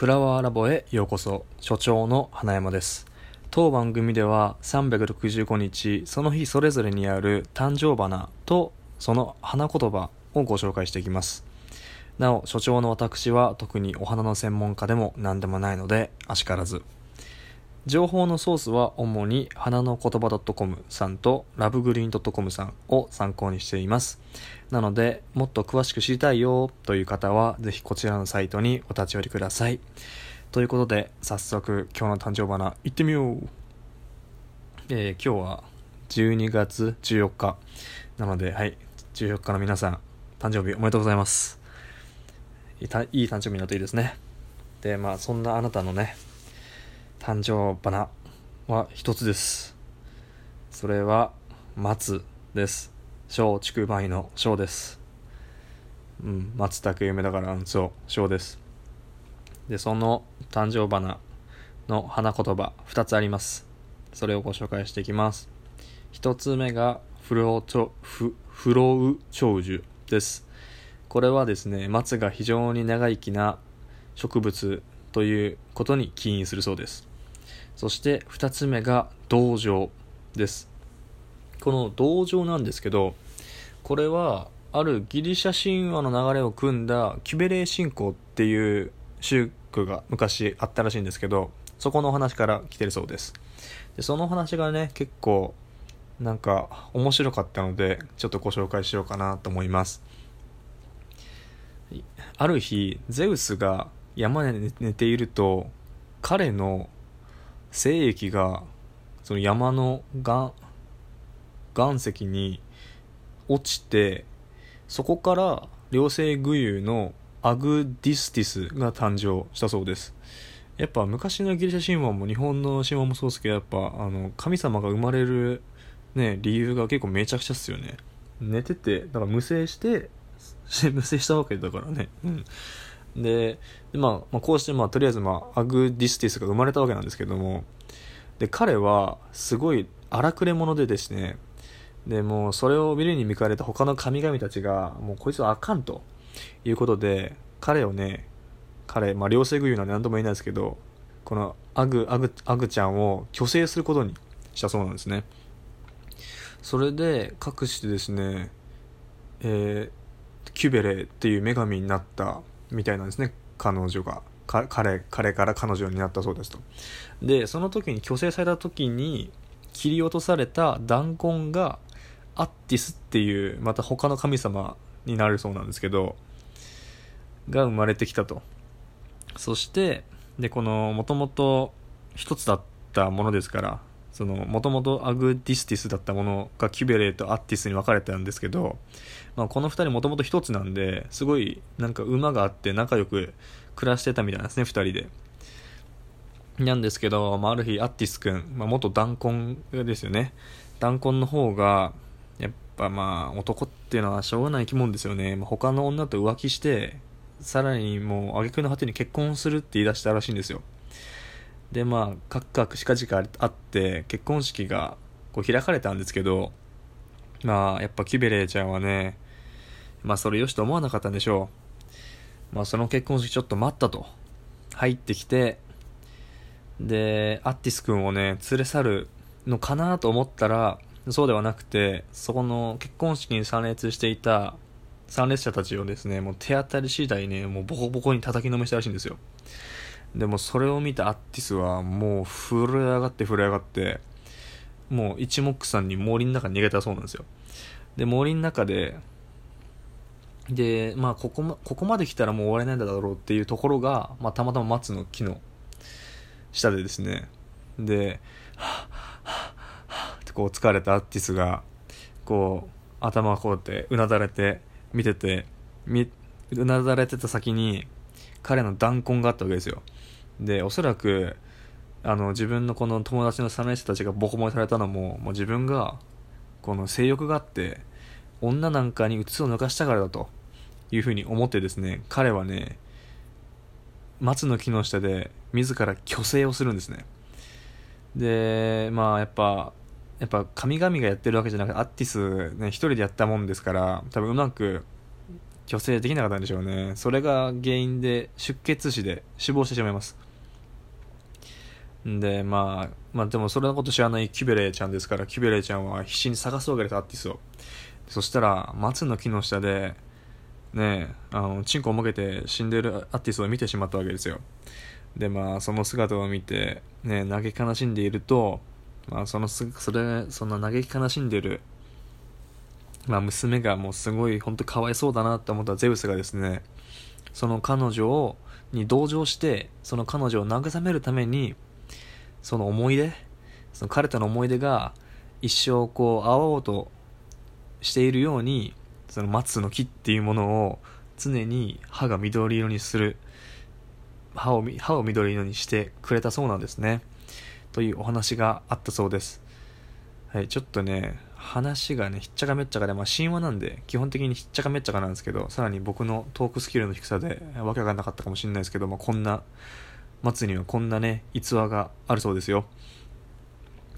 フラワーラボへようこそ。所長の花山です。当番組では365日その日それぞれにある誕生花とその花言葉をご紹介していきます。なお所長の私は特にお花の専門家でも何でもないのであしからず情報のソースは主に花の言葉 .com さんとラブグリーン .com さんを参考にしています。なのでもっと詳しく知りたいよという方はぜひこちらのサイトにお立ち寄りください。ということで早速今日の誕生花いってみよう。えー、今日は12月14日。なのではい14日の皆さん誕生日おめでとうございます。いいいい誕生日になるといいですね。でまあそんなあなたのね誕生花は一つです。それは松です。小竹梅の小です。うん松茸梅だからそう小です。でその誕生花の花言葉2つあります。それをご紹介していきます。1つ目がフローフフロウ長寿です。これはですね松が非常に長生きな植物ということに起因するそうです。そして2つ目が道場です。この道場なんですけどこれはあるギリシャ神話の流れを組んだキュベレー信仰っていう宗教が昔あったらしいんですけどそこのお話から来てるそうです。でその話がね結構なんか面白かったのでちょっとご紹介しようかなと思います。ある日ゼウスが山で寝ていると彼の精液がその山の岩岩石に落ちてそこから両性具有のアグディスティスが誕生したそうです。やっぱ昔のギリシャ神話も日本の神話もそうですけどやっぱあの神様が生まれる、ね、理由が結構めちゃくちゃっすよね。寝ててだから無精して 無精したわけだからね。うん。で、まあ、まあ、こうして、まあ、とりあえず、まあ、アグディスティスが生まれたわけなんですけども、で、彼は、すごい荒くれ者でですね、で、もう、それを見るに見かねた他の神々たちが、もう、こいつはあかんということで、彼をね、彼、まあ、両性具有なんで何とも言えないですけど、このアグ、アグ、アグちゃんを去勢することにしたそうなんですね。それで、かくしてですね、えー、キュベレっていう女神になったみたいなんですね。彼女が。彼彼から彼女になったそうですと。でその時に去勢された時に切り落とされた男根がアッティスっていうまた他の神様になるそうなんですけどが生まれてきたと。そしてでこのもともと一つだったものですからそのもともとアグディスティスだったものがキュベレーとアッティスに分かれてたんですけど、まあ、この2人もともと1つなんですごいなんか馬があって仲良く暮らしてたみたいなんですね2人で。なんですけど、まあ、ある日アッティス君、まあ、元弾痕ですよね。弾痕の方がやっぱまあ男っていうのはしょうがない生き物ですよね、まあ、他の女と浮気してさらにもう挙句の果てに結婚するって言い出したらしいんですよ。でまあカクカクしかじかあって結婚式がこう開かれたんですけどまあやっぱキュベレーちゃんはねまあそれよしと思わなかったんでしょう。まあその結婚式ちょっと待ったと。入ってきてでアッティス君をね連れ去るのかなと思ったらそうではなくてそこの結婚式に参列していた参列者たちをですねもう手当たり次第ねもうボコボコに叩きのめしたらしいんですよ。でもそれを見たアッティスはもう震え上がって震え上がってもう一目散に森の中に逃げたそうなんですよ。で森の中ででまあここ,、ま、ここまで来たらもう終われないんだろうっていうところが、まあ、たまたま松の木の下でですね。ではぁはぁはってこう疲れたアッティスがこう頭がこうやってうなだれて見ててみうなだれてた先に彼の弾痕があったわけですよ。でおそらくあの自分のこの友達の3年生たちがボコボコされたのももう自分がこの性欲があって女なんかにうつを抜かしたからだというふうに思ってですね彼はね松の木の下で自ら虚勢をするんですね。でまあやっぱやっぱ神々がやってるわけじゃなくてアッティスね一人でやったもんですから多分うまく虚勢できなかったんでしょうね。それが原因で出血死で死亡してしまいます。でまあまあでもそれのこと知らないキュベレーちゃんですからキュベレーちゃんは必死に探すわけですアーティスを。そしたら松の木の下でねえあのチンコをもげて死んでるアーティスを見てしまったわけですよ。でまあその姿を見てね嘆き悲しんでいるとまあそのすそれその嘆き悲しんでるまあ娘がもうすごい本当かわいそうだなって思ったゼウスがですねその彼女をに同情してその彼女を慰めるためにその思い出その彼との思い出が一生こう会おうとしているようにその松の木っていうものを常に歯が緑色にする歯を歯を緑色にしてくれたそうなんですね。というお話があったそうです。はいちょっとね話がねひっちゃかめっちゃかで、まあ、神話なんで基本的にひっちゃかめっちゃかなんですけどさらに僕のトークスキルの低さでわけわかんなかったかもしれないですけど、まあ、こんな松にはこんなね逸話があるそうですよ。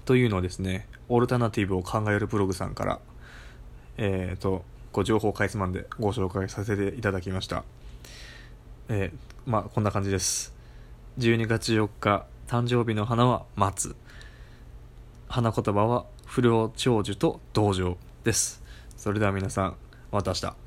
というのをですねオルタナティブを考えるブログさんからえっ、ー、とご情報かいつまんでご紹介させていただきました。えー、まあこんな感じです。12月4日誕生日の花は松花言葉は不良長寿と同情です。それでは皆さんまた明日